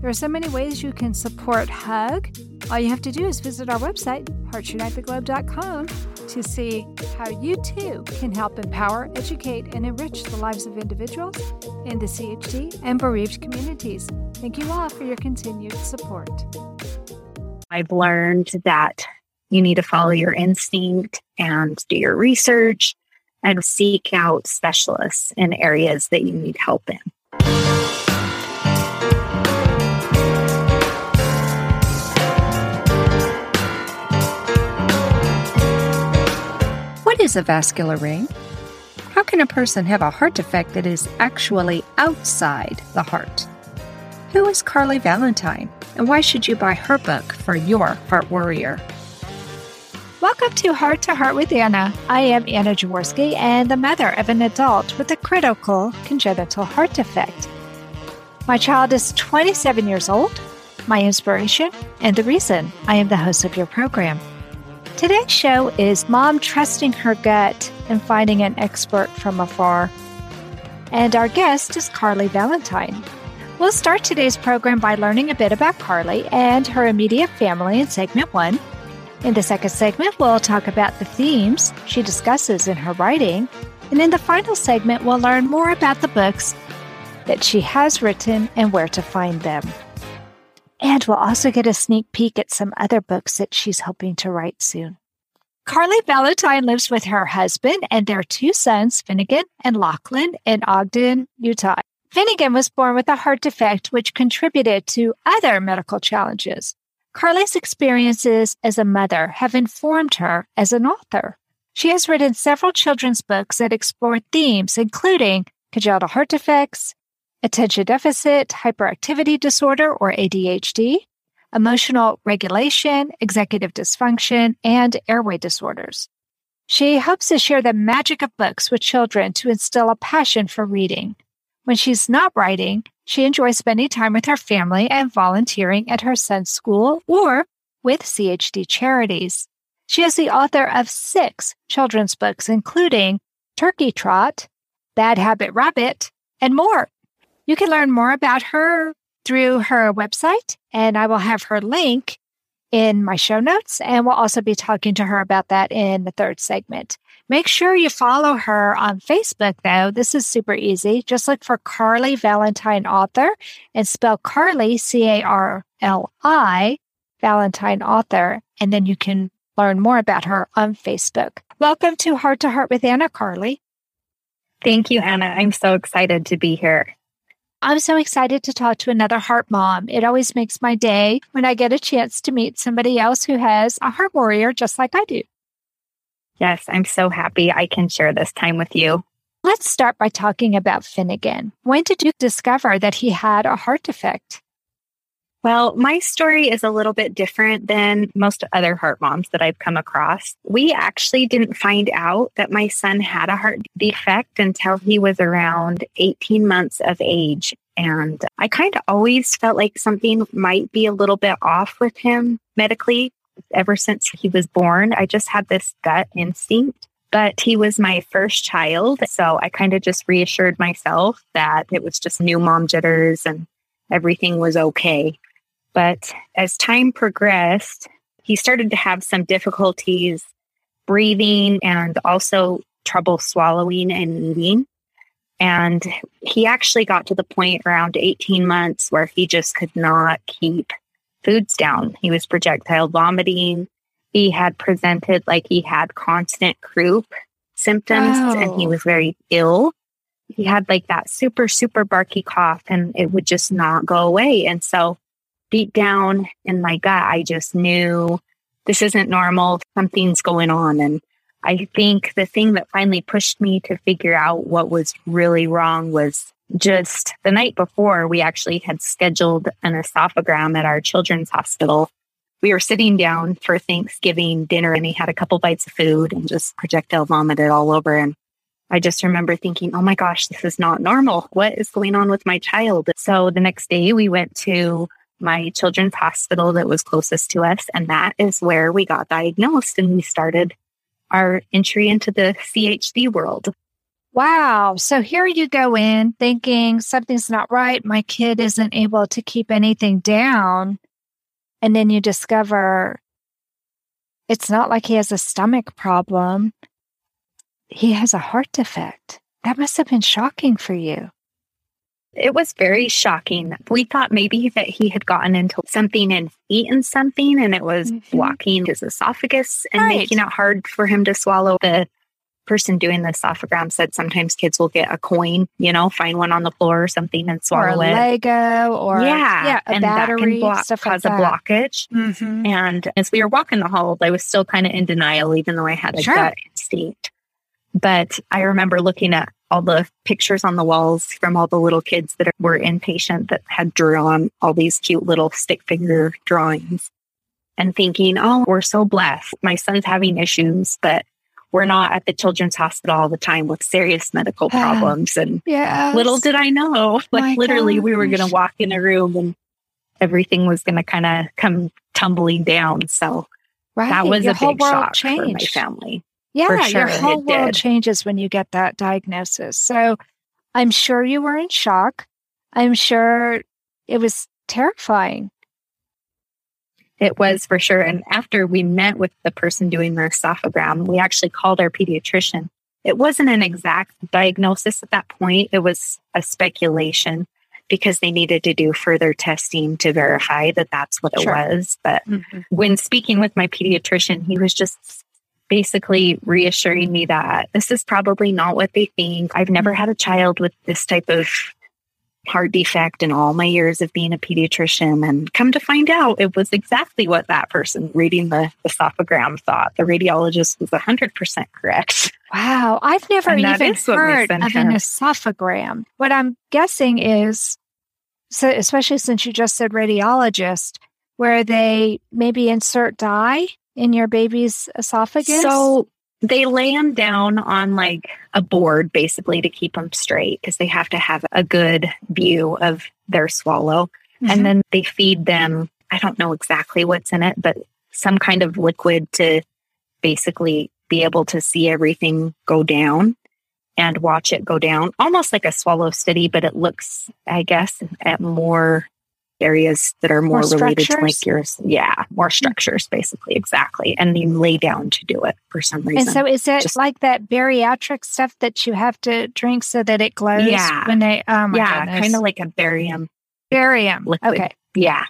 There are so many ways you can support HUG. All you have to do is visit our website, heartsunitetheglobe.com, to see how you too can help empower, educate, and enrich the lives of individuals in the CHD and bereaved communities. Thank you all for your continued support. I've learned that you need to follow your instinct and do your research and seek out specialists in areas that you need help in. What is a vascular ring? How can a person have a heart defect that is actually outside the heart? Who is Carly Valentine, and why should you buy her book for your heart warrior? Welcome to Heart to Heart with Anna. I am Anna Jaworski and the mother of an adult with a critical congenital heart defect. My child is 27 years old, my inspiration, and the reason I am the host of your program. Today's show is Mom trusting her gut and finding an expert from afar. And our guest is Carly Valentine. We'll start today's program by learning a bit about Carly and her immediate family in segment one. In the second segment, we'll talk about the themes she discusses in her writing. And in the final segment, we'll learn more about the books that she has written and where to find them. And we'll also get a sneak peek at some other books that she's hoping to write soon. Carly Valentine lives with her husband and their two sons, Finnegan and Lachlan, in Ogden, Utah. Finnegan was born with a heart defect, which contributed to other medical challenges. Carly's experiences as a mother have informed her as an author. She has written several children's books that explore themes including congenital heart defects, attention deficit hyperactivity disorder or ADHD, emotional regulation, executive dysfunction, and airway disorders. She hopes to share the magic of books with children to instill a passion for reading. When she's not writing, she enjoys spending time with her family and volunteering at her son's school or with CHD charities. She is the author of six children's books, including Turkey Trot, Bad Habit Rabbit, and more. You can learn more about her through her website, and I will have her link in my show notes. And we'll also be talking to her about that in the third segment. Make sure you follow her on Facebook, though. This is super easy. Just look for Carly Valentine Author and spell Carly, C A R L I, Valentine Author, and then you can learn more about her on Facebook. Welcome to Heart to Heart with Anna Carly. Thank you, Anna. I'm so excited to be here. I'm so excited to talk to another heart mom. It always makes my day when I get a chance to meet somebody else who has a heart warrior just like I do. Yes, I'm so happy I can share this time with you. Let's start by talking about Finnegan. When did you discover that he had a heart defect? Well, my story is a little bit different than most other heart moms that I've come across. We actually didn't find out that my son had a heart defect until he was around 18 months of age. And I kind of always felt like something might be a little bit off with him medically ever since he was born. I just had this gut instinct. But he was my first child. So I kind of just reassured myself that it was just new mom jitters and everything was okay. But as time progressed, he started to have some difficulties breathing and also trouble swallowing and eating. And he actually got to the point around 18 months where he just could not keep foods down. He was projectile vomiting. He had presented like he had constant croup symptoms oh. and he was very ill. He had like that super, super barky cough and it would just not go away. And so deep down in my gut, I just knew this isn't normal. Something's going on. And I think the thing that finally pushed me to figure out what was really wrong was just the night before we actually had scheduled an esophagram at our children's hospital we were sitting down for Thanksgiving dinner and he had a couple bites of food and just projectile vomited all over. And I just remember thinking, oh my gosh, this is not normal. What is going on with my child? So the next day we went to my children's hospital that was closest to us. And that is where we got diagnosed and we started our entry into the CHD world. Wow. So here you go in thinking something's not right. My kid isn't able to keep anything down. And then you discover it's not like he has a stomach problem. He has a heart defect. That must have been shocking for you. It was very shocking. We thought maybe that he had gotten into something and eaten something and it was mm-hmm. blocking his esophagus and right. making it hard for him to swallow. The person doing the esophagram said sometimes kids will get a coin, you know, find one on the floor or something and swallow it. or a it. Lego or yeah, yeah a and battery, that can block, stuff cause like a blockage. Mm-hmm. And as we were walking the halls, I was still kind of in denial, even though I had a sure. gut instinct. But I remember looking at all the pictures on the walls from all the little kids that were inpatient that had drawn all these cute little stick figure drawings and thinking, oh, we're so blessed. My son's having issues, but we're not at the children's hospital all the time with serious medical problems. And yes. little did I know, oh like My literally, gosh. we were going to walk in a room and everything was going to kind of come tumbling down. So right. that was Your a big shock changed. for my family. Yeah, sure, your whole world did. changes when you get that diagnosis. So I'm sure you were in shock. I'm sure it was terrifying. It was for sure. And after we met with the person doing the esophagram, we actually called our pediatrician. It wasn't an exact diagnosis at that point, it was a speculation because they needed to do further testing to verify that that's what it sure. was. But mm-hmm. when speaking with my pediatrician, he was just basically reassuring me that this is probably not what they think. I've never had a child with this type of heart defect in all my years of being a pediatrician. And come to find out, it was exactly what that person reading the esophagram thought. The radiologist was 100% correct. Wow. I've never and even heard of an esophagram. What I'm guessing is, so especially since you just said radiologist, where they maybe insert dye in your baby's esophagus? So they lay them down on like a board basically to keep them straight because they have to have a good view of their swallow. Mm-hmm. And then they feed them, I don't know exactly what's in it, but some kind of liquid to basically be able to see everything go down and watch it go down, almost like a swallow study, but it looks, I guess, at more areas that are more, more related to like yours. Yeah, more mm-hmm. structures, basically. Exactly. And you lay down to do it for some reason. And so is it Just, like that bariatric stuff that you have to drink so that it glows yeah. when they, oh my yeah, kind of like a barium. Barium. Liquid. Okay. Yeah.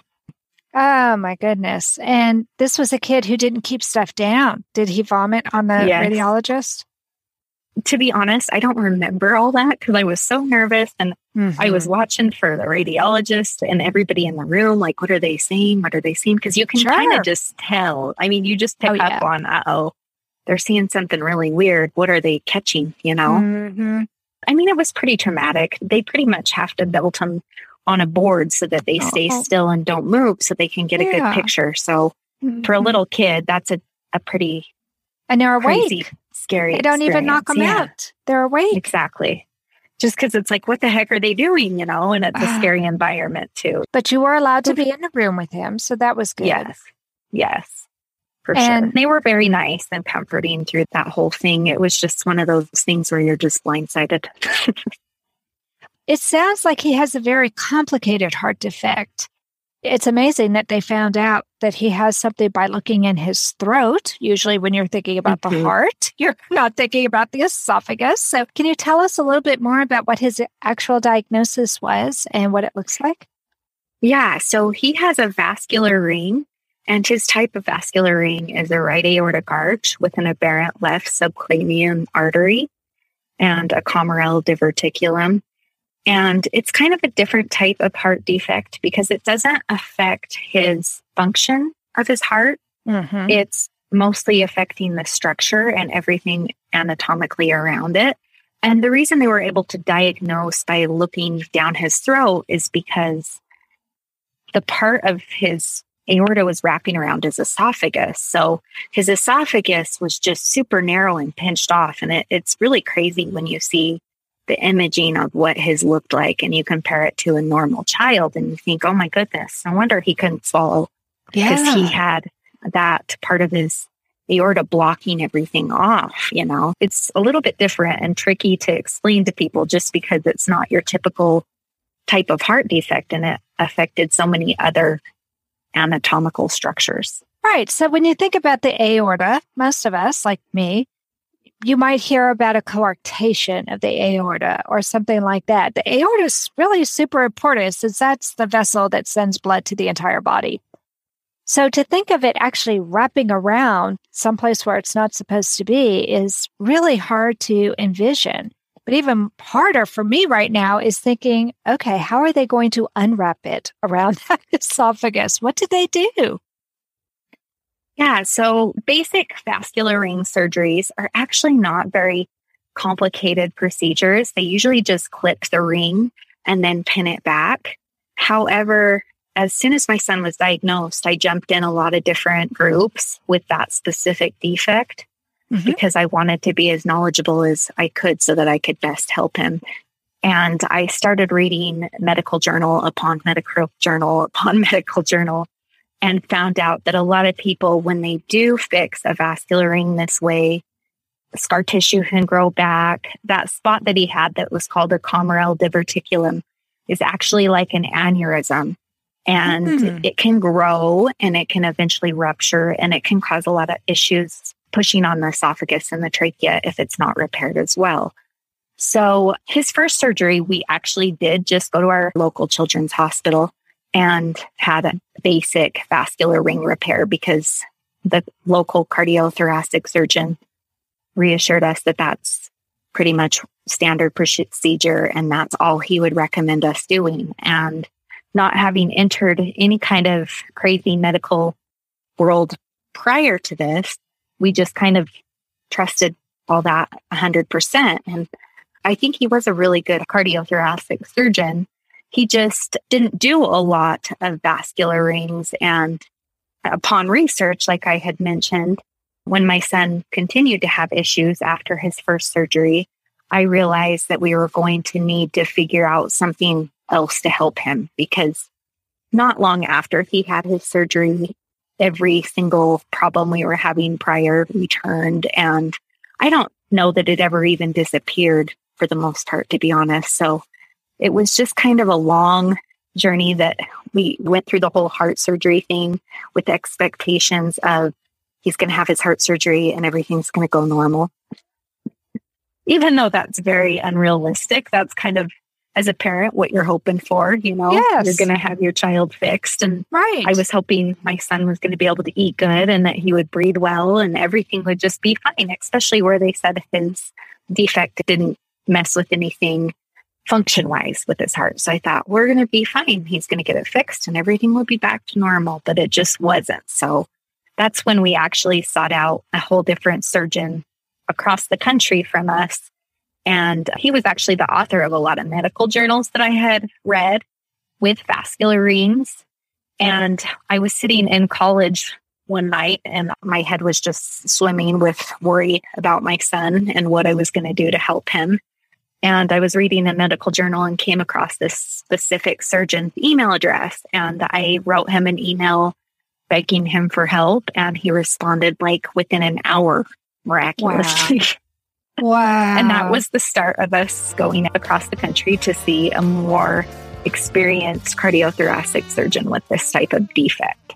Oh my goodness. And this was a kid who didn't keep stuff down. Did he vomit on the yes. radiologist? To be honest, I don't remember all that because I was so nervous and mm-hmm. I was mm-hmm. watching for the radiologist and everybody in the room. Like, what are they saying? What are they seeing? Because you can sure. kind of just tell. I mean, you just pick oh, yeah. up on, uh oh, they're seeing something really weird. What are they catching? You know? Mm-hmm. I mean, it was pretty traumatic. They pretty much have to belt them on a board so that they stay oh. still and don't move so they can get yeah. a good picture. So, mm-hmm. for a mm-hmm. little kid, that's a, a pretty and they're awake scary. They don't even knock them yeah. out. They're awake. Exactly. Just because it's like, what the heck are they doing? You know, and it's a ah. scary environment too. But you were allowed to be in the room with him. So that was good. Yes. Yes. For and, sure. They were very nice and comforting through that whole thing. It was just one of those things where you're just blindsided. it sounds like he has a very complicated heart defect it's amazing that they found out that he has something by looking in his throat. Usually, when you're thinking about mm-hmm. the heart, you're not thinking about the esophagus. So, can you tell us a little bit more about what his actual diagnosis was and what it looks like? Yeah. So, he has a vascular ring, and his type of vascular ring is a right aortic arch with an aberrant left subclavian artery and a Kommerell diverticulum. And it's kind of a different type of heart defect because it doesn't affect his function of his heart. Mm-hmm. It's mostly affecting the structure and everything anatomically around it. And the reason they were able to diagnose by looking down his throat is because the part of his aorta was wrapping around his esophagus. So his esophagus was just super narrow and pinched off. And it, it's really crazy when you see the imaging of what his looked like and you compare it to a normal child and you think, oh my goodness, no wonder he couldn't swallow because yeah. he had that part of his aorta blocking everything off. You know, it's a little bit different and tricky to explain to people just because it's not your typical type of heart defect and it affected so many other anatomical structures. Right. So when you think about the aorta, most of us, like me, you might hear about a coarctation of the aorta or something like that. The aorta is really super important since that's the vessel that sends blood to the entire body. So to think of it actually wrapping around someplace where it's not supposed to be is really hard to envision. But even harder for me right now is thinking, okay, how are they going to unwrap it around that esophagus? What did they do? Yeah, so basic vascular ring surgeries are actually not very complicated procedures. They usually just clip the ring and then pin it back. However, as soon as my son was diagnosed, I jumped in a lot of different groups with that specific defect mm-hmm. because I wanted to be as knowledgeable as I could so that I could best help him. And I started reading medical journal upon medical journal upon medical journal and found out that a lot of people, when they do fix a vascular ring this way, scar tissue can grow back. That spot that he had that was called a Kommerell diverticulum is actually like an aneurysm and mm-hmm. it can grow and it can eventually rupture and it can cause a lot of issues pushing on the esophagus and the trachea if it's not repaired as well. So his first surgery, we actually did just go to our local children's hospital and had a basic vascular ring repair because the local cardiothoracic surgeon reassured us that that's pretty much standard procedure and that's all he would recommend us doing. And not having entered any kind of crazy medical world prior to this, we just kind of trusted all that 100%. And I think he was a really good cardiothoracic surgeon. He just didn't do a lot of vascular rings. And upon research, like I had mentioned, when my son continued to have issues after his first surgery, I realized that we were going to need to figure out something else to help him because not long after he had his surgery, every single problem we were having prior returned. And I don't know that it ever even disappeared for the most part, to be honest. So it was just kind of a long journey that we went through the whole heart surgery thing with expectations of he's going to have his heart surgery and everything's going to go normal. Even though that's very unrealistic, that's kind of as a parent what you're hoping for you know yes. you're going to have your child fixed and right i was hoping my son was going to be able to eat good and that he would breathe well and everything would just be fine especially where they said his defect didn't mess with anything function wise with his heart so i thought we're going to be fine he's going to get it fixed and everything will be back to normal but it just wasn't so that's when we actually sought out a whole different surgeon across the country from us and he was actually the author of a lot of medical journals that I had read with vascular rings. And I was sitting in college one night and my head was just swimming with worry about my son and what I was going to do to help him. And I was reading a medical journal and came across this specific surgeon's email address. And I wrote him an email begging him for help. And he responded like within an hour, miraculously. Wow. Wow. And that was the start of us going across the country to see a more experienced cardiothoracic surgeon with this type of defect.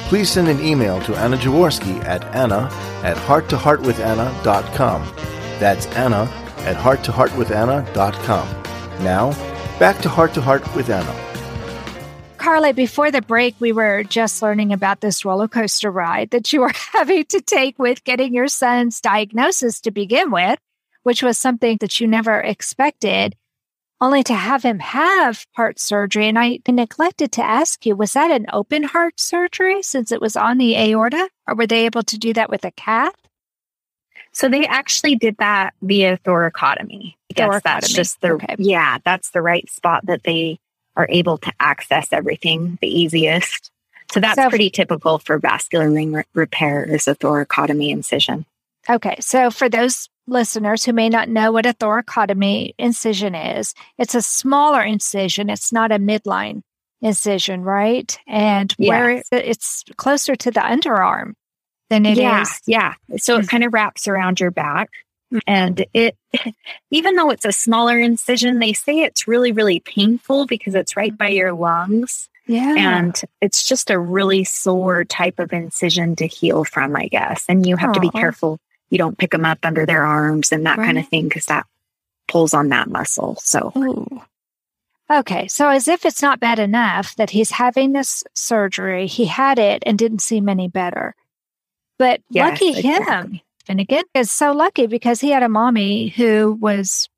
please send an email to Anna Jaworski at anna at hearttoheartwithanna.com. That's Anna at hearttoheartwithanna.com. Now, back to Heart to Heart with Anna. Carly, before the break, we were just learning about this roller coaster ride that you were having to take with getting your son's diagnosis to begin with, which was something that you never expected, only to have him have heart surgery. And I neglected to ask you, was that an open heart surgery since it was on the aorta, or were they able to do that with a cath? So they actually did that via thoracotomy. I guess that's just the okay. yeah, that's the right spot that they are able to access everything the easiest. So that's so, pretty typical for vascular ring re- repair is a thoracotomy incision. Okay, so for those listeners who may not know what a thoracotomy incision is, it's a smaller incision. It's not a midline incision, right? And yes. where it's closer to the underarm than it yeah, is. yeah. So it hmm. kind of wraps around your back. And it, even though it's a smaller incision, they say it's really, really painful because it's right by your lungs. Yeah. And it's just a really sore type of incision to heal from, I guess. And you have Aww. to be careful you don't pick them up under their arms and that right. kind of thing because that pulls on that muscle. So. Ooh. Okay, so as if it's not bad enough that he's having this surgery, he had it and didn't seem any better. But yes, lucky exactly. him. And again, is so lucky because he had a mommy who was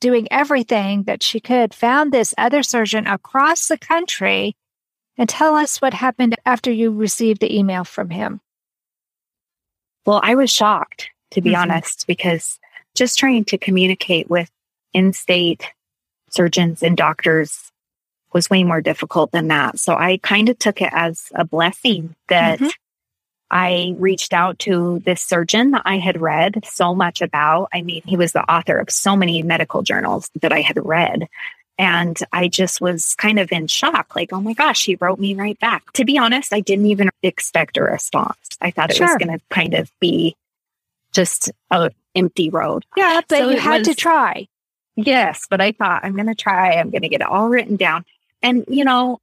doing everything that she could, found this other surgeon across the country. And tell us what happened after you received the email from him. Well, I was shocked, to be mm-hmm. honest, because just trying to communicate with in state surgeons and doctors was way more difficult than that. So I kind of took it as a blessing that mm-hmm. I reached out to this surgeon that I had read so much about. I mean, he was the author of so many medical journals that I had read. And I just was kind of in shock, like, oh my gosh, he wrote me right back. To be honest, I didn't even expect a response. I thought it sure. was going to kind of be just an empty road. Yeah, but so you had was, to try. Yes, but I thought I'm going to try. I'm going to get it all written down. And, you know,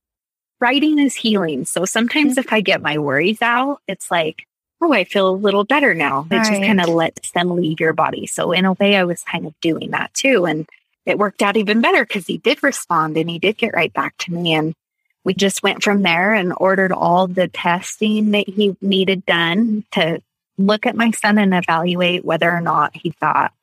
writing is healing. So sometimes if mm-hmm. I get my worries out, it's like, oh, I feel a little better now. It right. just kind of lets them leave your body. So in a way, I was kind of doing that too. And it worked out even better because he did respond and he did get right back to me. And we just went from there and ordered all the testing that he needed done to look at my son and evaluate whether or not he thought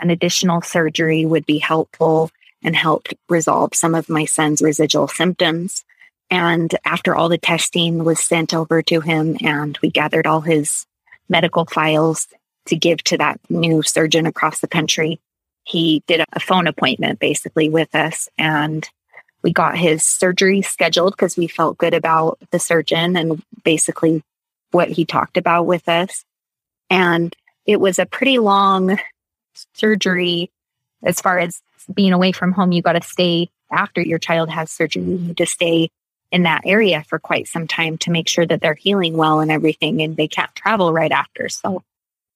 an additional surgery would be helpful and help resolve some of my son's residual symptoms. And after all the testing was sent over to him and we gathered all his medical files to give to that new surgeon across the country, he did a phone appointment basically with us and we got his surgery scheduled because we felt good about the surgeon and basically what he talked about with us. And it was a pretty long surgery as far as being away from home. You got to stay after your child has surgery. You need to stay in that area for quite some time to make sure that they're healing well and everything, and they can't travel right after. So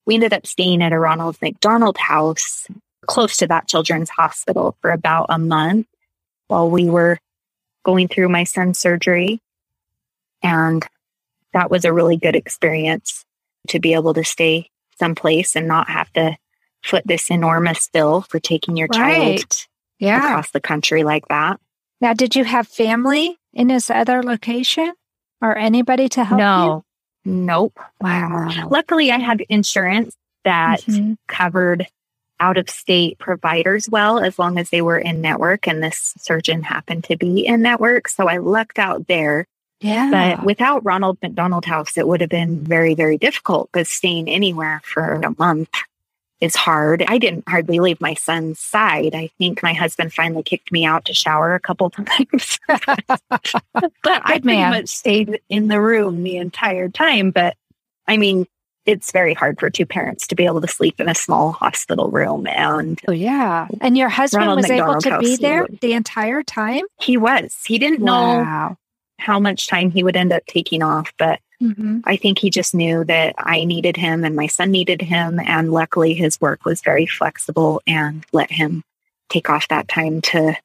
we ended up staying at a Ronald McDonald house close to that children's hospital for about a month while we were going through my son's surgery. And that was a really good experience to be able to stay someplace and not have to foot this enormous bill for taking your right. child yeah. across the country like that. Now, did you have family in this other location or anybody to help no. you? Nope. Wow. Luckily, I had insurance that mm-hmm. covered out of state providers well as long as they were in network. And this surgeon happened to be in network. So I lucked out there. Yeah. But without Ronald McDonald House, it would have been very, very difficult because staying anywhere for a month is hard. I didn't hardly leave my son's side. I think my husband finally kicked me out to shower a couple times. but I pretty much stayed in the room the entire time. But I mean, it's very hard for two parents to be able to sleep in a small hospital room. And oh, yeah. And your husband Ronald was McDonald able to be there would- the entire time? he was, he didn't know how much time he would end up taking off, but Mhm. I think he just knew that I needed him and my son needed him. And luckily, his work was very flexible and let him take off that time to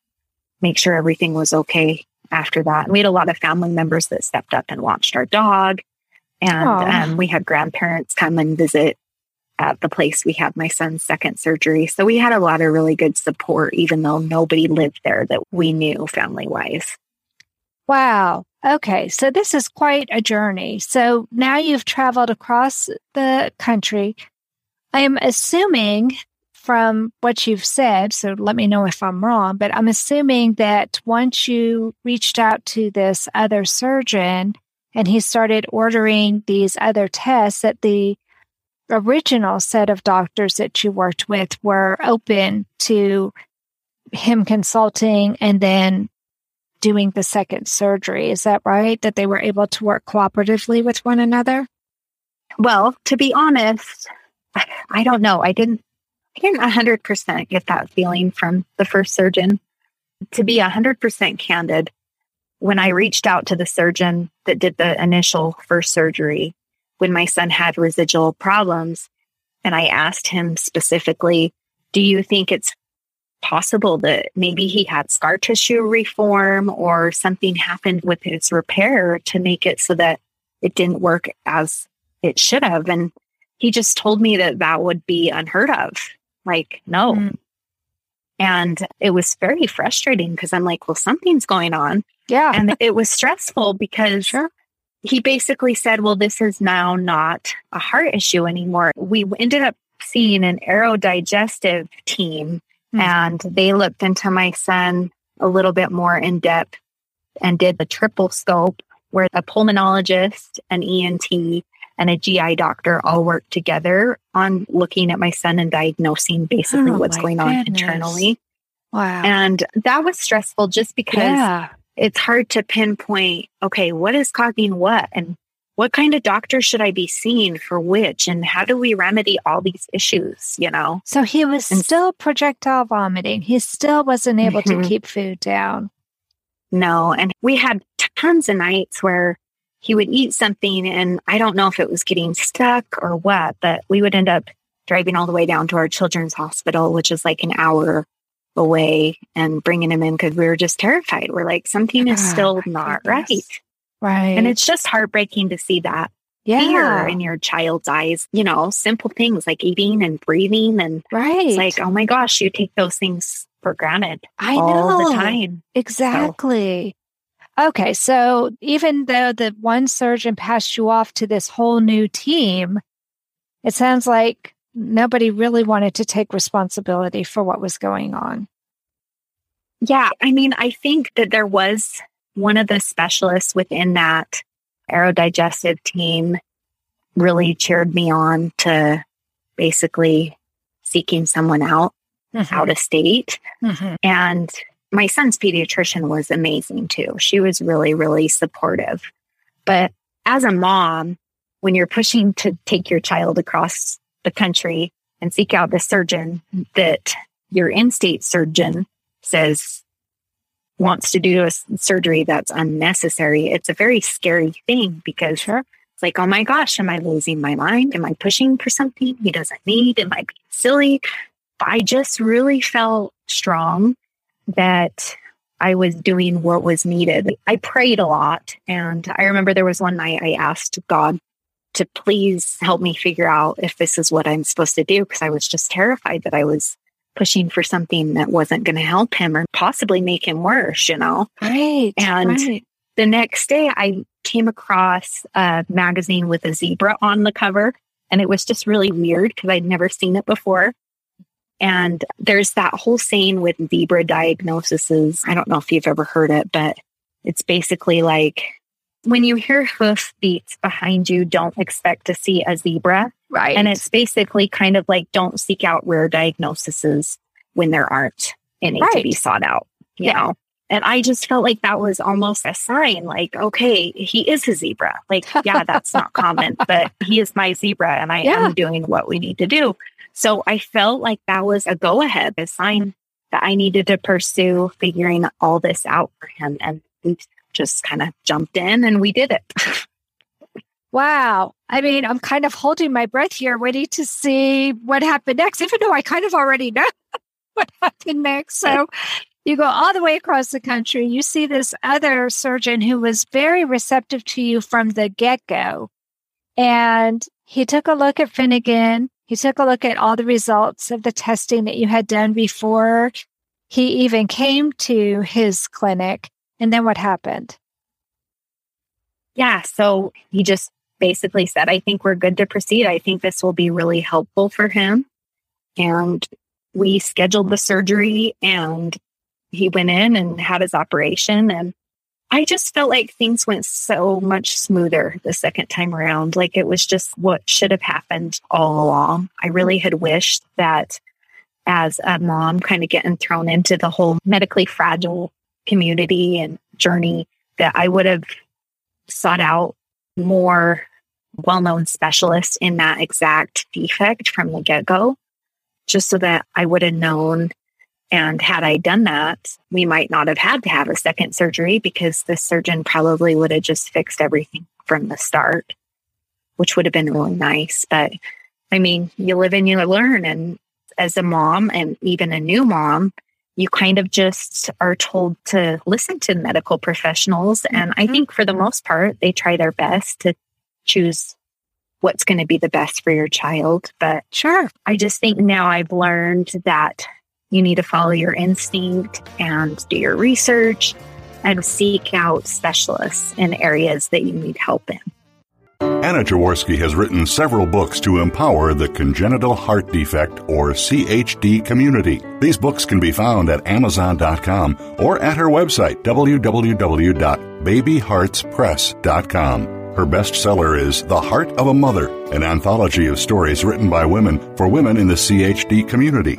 make sure everything was okay after that. We had a lot of family members that stepped up and watched our dog. And um, we had grandparents come and visit at the place we had my son's second surgery. So we had a lot of really good support, even though nobody lived there that we knew family wise. Wow. Okay. So this is quite a journey. So now you've traveled across the country. I am assuming from what you've said, so let me know if I'm wrong, but I'm assuming that once you reached out to this other surgeon and he started ordering these other tests, that the original set of doctors that you worked with were open to him consulting and then doing the second surgery. Is that right? That they were able to work cooperatively with one another? Well, to be honest, I- don't know. I didn't I didn't 100% get that feeling from the first surgeon. To be 100% candid, when I reached out to the surgeon that did the initial first surgery, when my son had residual problems, and I asked him specifically, Do you think it's possible that maybe he had scar tissue reform or something happened with his repair to make it so that it didn't work as it should have. And he just told me that that would be unheard of. Like, no. Mm. And it was very frustrating because I'm like, well, something's going on. Yeah. And it was stressful because Sure. he basically said, well, this is now not a heart issue anymore. We ended up seeing an aerodigestive team Mhm. and they looked into my son a little bit more in depth and did the triple scope where a pulmonologist, an ENT, and a GI doctor all worked together on looking at my son and diagnosing basically Oh, what's going on internally. Wow. And that was stressful just because yeah. it's hard to pinpoint, okay, what is causing what? And what kind of doctor should I be seeing for which? And how do we remedy all these issues, you know? So he was And- still projectile vomiting. He still wasn't able to Mhm. keep food down. No. And we had tons of nights where he would eat something and I don't know if it was getting stuck or what, but we would end up driving all the way down to our children's hospital, which is like an hour away and bringing him in because we were just terrified. We're like, something is Oh, still my not goodness. right. Right. And it's just heartbreaking to see that fear yeah. in your child's eyes, you know, simple things like eating and breathing. And right. it's like, oh my gosh, you take those things for granted I all know. the time. Exactly. Okay. So even though the one surgeon passed you off to this whole new team, it sounds like nobody really wanted to take responsibility for what was going on. Yeah. I mean, I think that there was one of the specialists within that aerodigestive team really cheered me on to basically seeking someone out out of state. Mhm. And my son's pediatrician was amazing too. She was really, really supportive. But as a mom, when you're pushing to take your child across the country and seek out the surgeon that your in state surgeon says wants to do a surgery that's unnecessary, it's a very scary thing because Sure. it's like, oh my gosh, am I losing my mind? Am I pushing for something he doesn't need? Am I being silly? I just really felt strong that I was doing what was needed. I prayed a lot. And I remember there was one night I asked God to please help me figure out if this is what I'm supposed to do because I was just terrified that I was pushing for something that wasn't going to help him or possibly make him worse, you know? Right. And right. the next day I came across a magazine with a zebra on the cover and it was just really weird because I'd never seen it before. And there's that whole saying with zebra diagnoses. I don't know if you've ever heard it, but it's basically like when you hear hoof beats behind you, don't expect to see a zebra. right. And it's basically kind of like don't seek out rare diagnoses when there aren't any to be sought out, you Yeah. know? And I just felt like that was almost a sign like, okay, he is a zebra. Like, yeah, that's not common, but he is my zebra and I yeah. am doing what we need to do. So I felt like that was a go ahead, a sign that I needed to pursue figuring all this out for him. And we just kind of jumped in and we did it. Wow. I mean, I'm kind of holding my breath here, waiting to see what happened next, even though I kind of already know what happened next. So you go all the way across the country. You see this other surgeon who was very receptive to you from the get go. And he took a look at Finnegan. He took a look at all the results of the testing that you had done before he even came to his clinic. And then what happened? Yeah. So he just basically said, I think we're good to proceed. I think this will be really helpful for him. And we scheduled the surgery and he went in and had his operation and I just felt like things went so much smoother the second time around. Like it was just what should have happened all along. I really had wished that as a mom, kind of getting thrown into the whole medically fragile community and journey, that I would have sought out more well known specialists in that exact defect from the get go, just so that I would have known and had I done that, we might not have had to have a second surgery because the surgeon probably would have just fixed everything from the start, which would have been really nice. But I mean, you live and you learn. And as a mom and even a new mom, you kind of just are told to listen to medical professionals. And I mm-hmm. think for the most part, they try their best to choose what's going to be the best for your child. But sure, I just think now I've learned that you need to follow your instinct and do your research and seek out specialists in areas that you need help in. Anna Jaworski has written several books to empower the congenital heart defect or CHD community. These books can be found at Amazon.com or at her website, www.babyheartspress.com. Her bestseller is The Heart of a Mother, an anthology of stories written by women for women in the CHD community.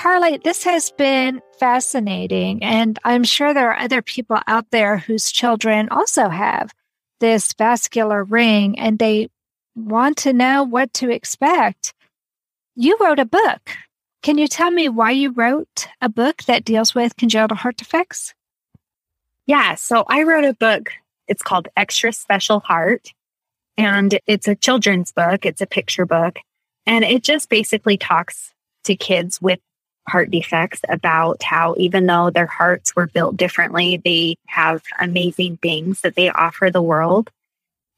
Carly, this has been fascinating. And I'm sure there are other people out there whose children also have this vascular ring and they want to know what to expect. You wrote a book. Can you tell me why you wrote a book that deals with congenital heart defects? Yeah, so I wrote a book. It's called Extra Special Heart, and it's a children's book, it's a picture book, and it just basically talks to kids with heart defects about how even though their hearts were built differently, they have amazing things that they offer the world.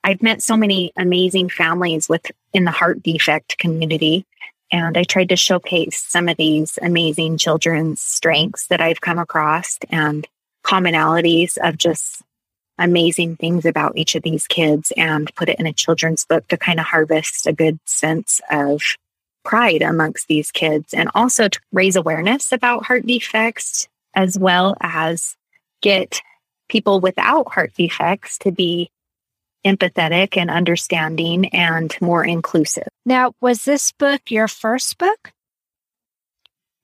I've met so many amazing families with in the heart defect community. And I tried to showcase some of these amazing children's strengths that I've come across and commonalities of just amazing things about each of these kids and put it in a children's book to kind of harvest a good sense of pride amongst these kids and also to raise awareness about heart defects as well as get people without heart defects to be empathetic and understanding and more inclusive. Now, was this book your first book?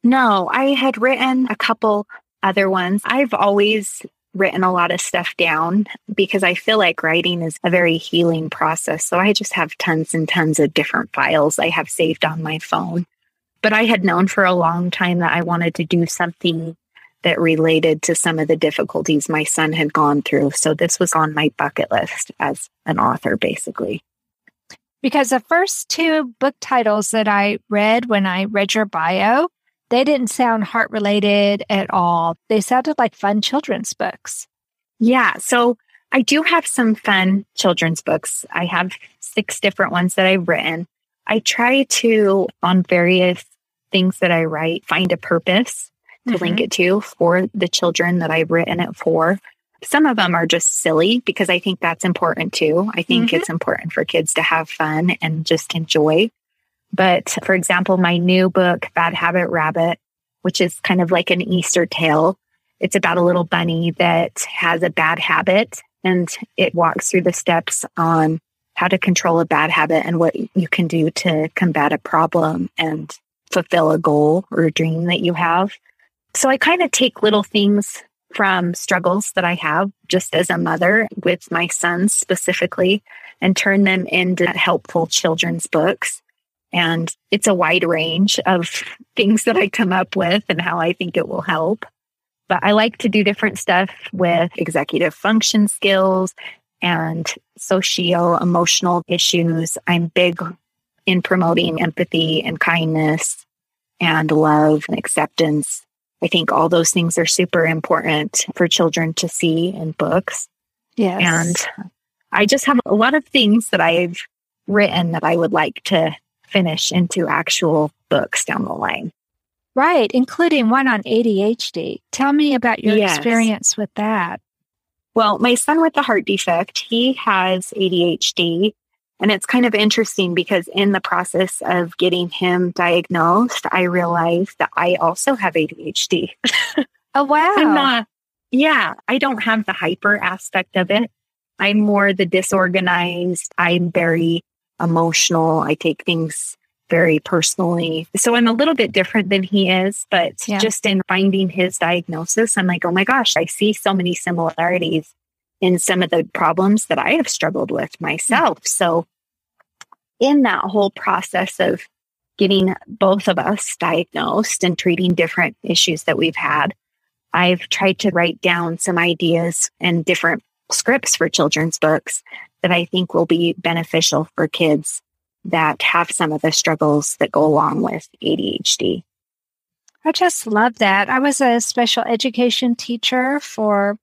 No, I had written a couple other ones. I've always written a lot of stuff down because I feel like writing is a very healing process. So I just have tons and tons of different files I have saved on my phone. But I had known for a long time that I wanted to do something that related to some of the difficulties my son had gone through. So this was on my bucket list as an author, basically. Because the first two book titles that I read when I read your bio, they didn't sound heart related at all. They sounded like fun children's books. Yeah. So I do have some fun children's books. I have six different ones that I've written. I try to, on various things that I write, find a purpose to mm-hmm. link it to for the children that I've written it for. Some of them are just silly because I think that's important too. I think mm-hmm. it's important for kids to have fun and just enjoy. But for example, my new book, Bad Habit Rabbit, which is kind of like an Easter tale, it's about a little bunny that has a bad habit and it walks through the steps on how to control a bad habit and what you can do to combat a problem and fulfill a goal or a dream that you have. So I kind of take little things from struggles that I have just as a mother with my sons specifically and turn them into helpful children's books. And it's a wide range of things that I come up with and how I think it will help. But I like to do different stuff with executive function skills and socio emotional issues. I'm big in promoting empathy and kindness and love and acceptance. I think all those things are super important for children to see in books. Yes. And I just have a lot of things that I've written that I would like to finish into actual books down the line. Right, including one on ADHD. Tell me about your yes. experience with that. Well, my son with the heart defect, he has ADHD. And it's kind of interesting because in the process of getting him diagnosed, I realized that I also have ADHD. Oh, wow. I'm not, yeah, I don't have the hyper aspect of it. I'm more the disorganized. I'm very emotional. I take things very personally. So I'm a little bit different than he is, but yeah. just in finding his diagnosis, I'm like, oh my gosh, I see so many similarities in some of the problems that I have struggled with myself. So in that whole process of getting both of us diagnosed and treating different issues that we've had, I've tried to write down some ideas and different scripts for children's books that I think will be beneficial for kids that have some of the struggles that go along with ADHD. I just love that. I was a special education teacher for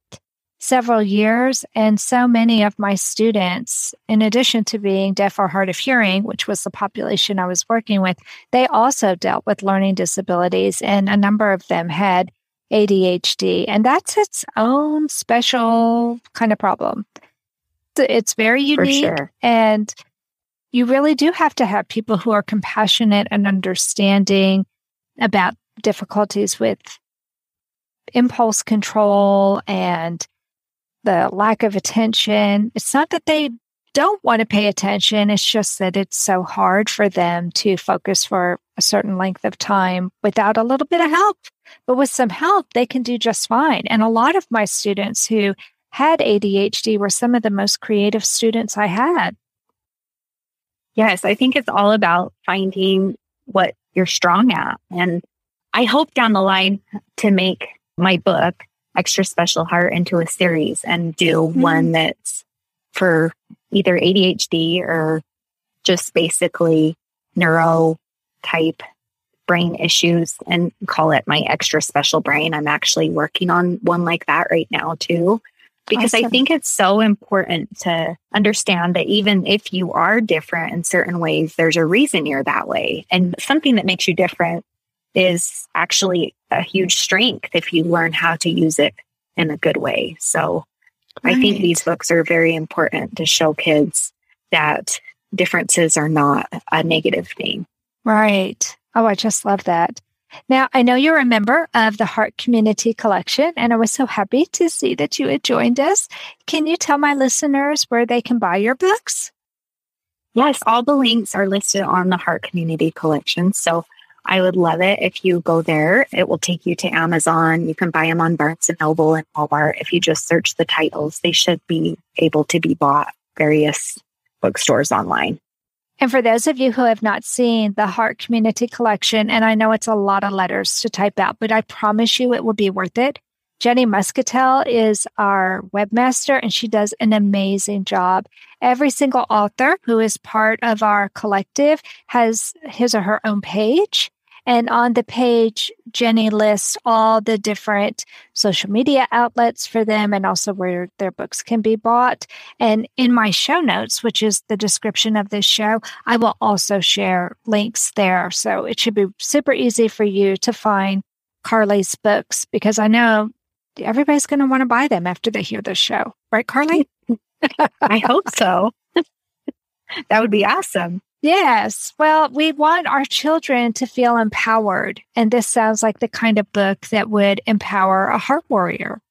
several years, and so many of my students, in addition to being deaf or hard of hearing, which was the population I was working with, they also dealt with learning disabilities, and a number of them had ADHD, and that's its own special kind of problem. It's very unique, sure. and you really do have to have people who are compassionate and understanding about difficulties with impulse control and the lack of attention. It's not that they don't want to pay attention. It's just that it's so hard for them to focus for a certain length of time without a little bit of help. But with some help, they can do just fine. And a lot of my students who had ADHD were some of the most creative students I had. Yes, I think it's all about finding what you're strong at. And I hope down the line to make my book, Extra Special Heart, into a series and do mm-hmm. one that's for either ADHD or just basically neuro type brain issues and call it my extra special brain. I'm actually working on one like that right now too because awesome. I think it's so important to understand that even if you are different in certain ways, there's a reason you're that way. And something that makes you different is actually a huge strength if you learn how to use it in a good way. So right. I think these books are very important to show kids that differences are not a negative thing. Right. Oh, I just love that. Now, I know you're a member of the Heart Community Collection, and I was so happy to see that you had joined us. Can you tell my listeners where they can buy your books? Yes, all the links are listed on the Heart Community Collection. So I would love it if you go there. It will take you to Amazon. You can buy them on Barnes and Noble and Walmart. If you just search the titles, they should be able to be bought various bookstores online. And for those of you who have not seen the Heart Community Collection, and I know it's a lot of letters to type out, but I promise you it will be worth it. Jenny Muscatel is our webmaster and she does an amazing job. Every single author who is part of our collective has his or her own page. And on the page, Jenny lists all the different social media outlets for them and also where their books can be bought. And in my show notes, which is the description of this show, I will also share links there. So it should be super easy for you to find Carly's books because I know everybody's going to want to buy them after they hear this show. Right, Carly? I hope so. that would be awesome. Yes. Well, we want our children to feel empowered. And this sounds like the kind of book that would empower a heart warrior.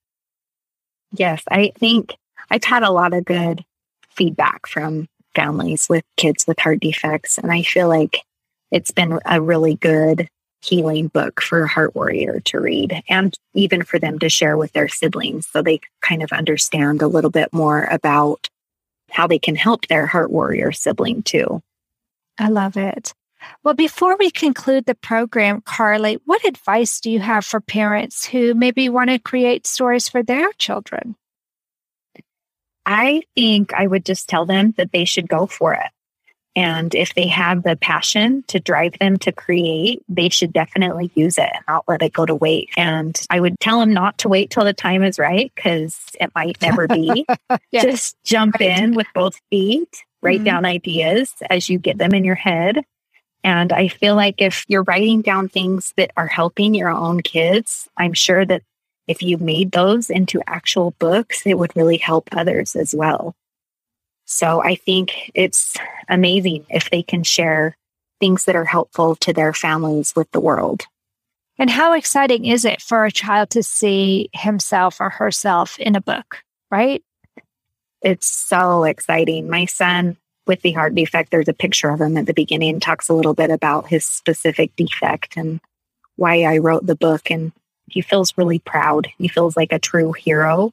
Yes. I think I've had a lot of good feedback from families with kids with heart defects. And I feel like it's been a really good healing book for a heart warrior to read and even for them to share with their siblings so they kind of understand a little bit more about how they can help their heart warrior sibling too. I love it. Well, before we conclude the program, Carly, what advice do you have for parents who maybe want to create stories for their children? I think I would just tell them that they should go for it. And if they have the passion to drive them to create, they should definitely use it and not let it go to wait. And I would tell them not to wait till the time is right because it might never be. yes. Just jump right. in with both feet write mm-hmm. down ideas as you get them in your head. And I feel like if you're writing down things that are helping your own kids, I'm sure that if you made those into actual books, it would really help others as well. So I think it's amazing if they can share things that are helpful to their families with the world. And how exciting is it for a child to see himself or herself in a book, right? It's so exciting. My son with the heart defect, there's a picture of him at the beginning, talks a little bit about his specific defect and why I wrote the book. And he feels really proud. He feels like a true hero.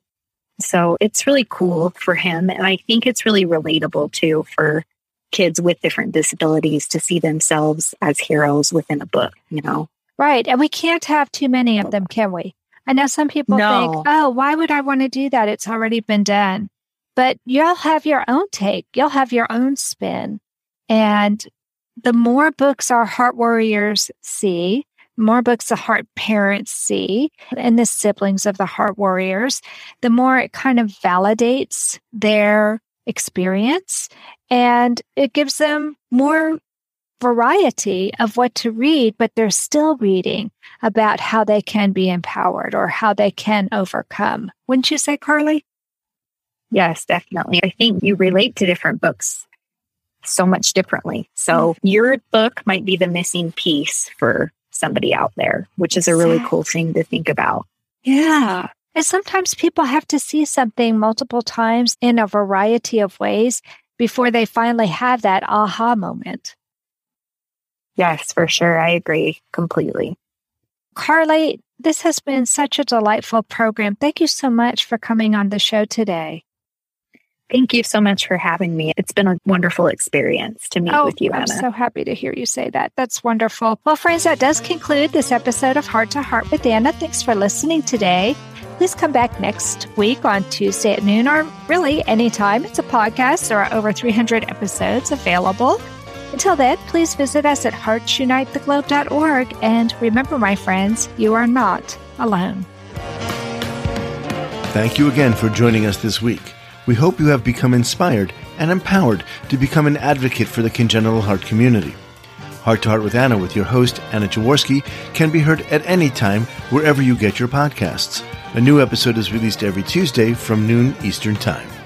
So it's really cool for him. And I think it's really relatable too for kids with different disabilities to see themselves as heroes within a book, you know? Right. And we can't have too many of them, can we? I know some people no. think, oh, why would I want to do that? It's already been done but you'll have your own take, you'll have your own spin. And the more books our heart warriors see, more books the heart parents see and the siblings of the heart warriors, the more it kind of validates their experience and it gives them more variety of what to read, but they're still reading about how they can be empowered or how they can overcome. Wouldn't you say, Carly? Yes, definitely. I think you relate to different books so much differently. So mm-hmm. your book might be the missing piece for somebody out there, which is a really cool thing to think about. Yeah. And sometimes people have to see something multiple times in a variety of ways before they finally have that aha moment. Yes, for sure. I agree completely. Carly, this has been such a delightful program. Thank you so much for coming on the show today. Thank you so much for having me. It's been a wonderful experience to meet oh, with you, I'm Anna. so happy to hear you say that. That's wonderful. Well, friends, that does conclude this episode of Heart to Heart with Anna. Thanks for listening today. Please come back next week on Tuesday at noon, or really anytime. It's a podcast. There are over 300 episodes available. Until then, please visit us at heartsunitetheglobe.org. And remember, my friends, you are not alone. Thank you again for joining us this week. We hope you have become inspired and empowered to become an advocate for the congenital heart community. Heart to Heart with Anna with your host, Anna Jaworski, can be heard at any time wherever you get your podcasts. A new episode is released every Tuesday from noon Eastern Time.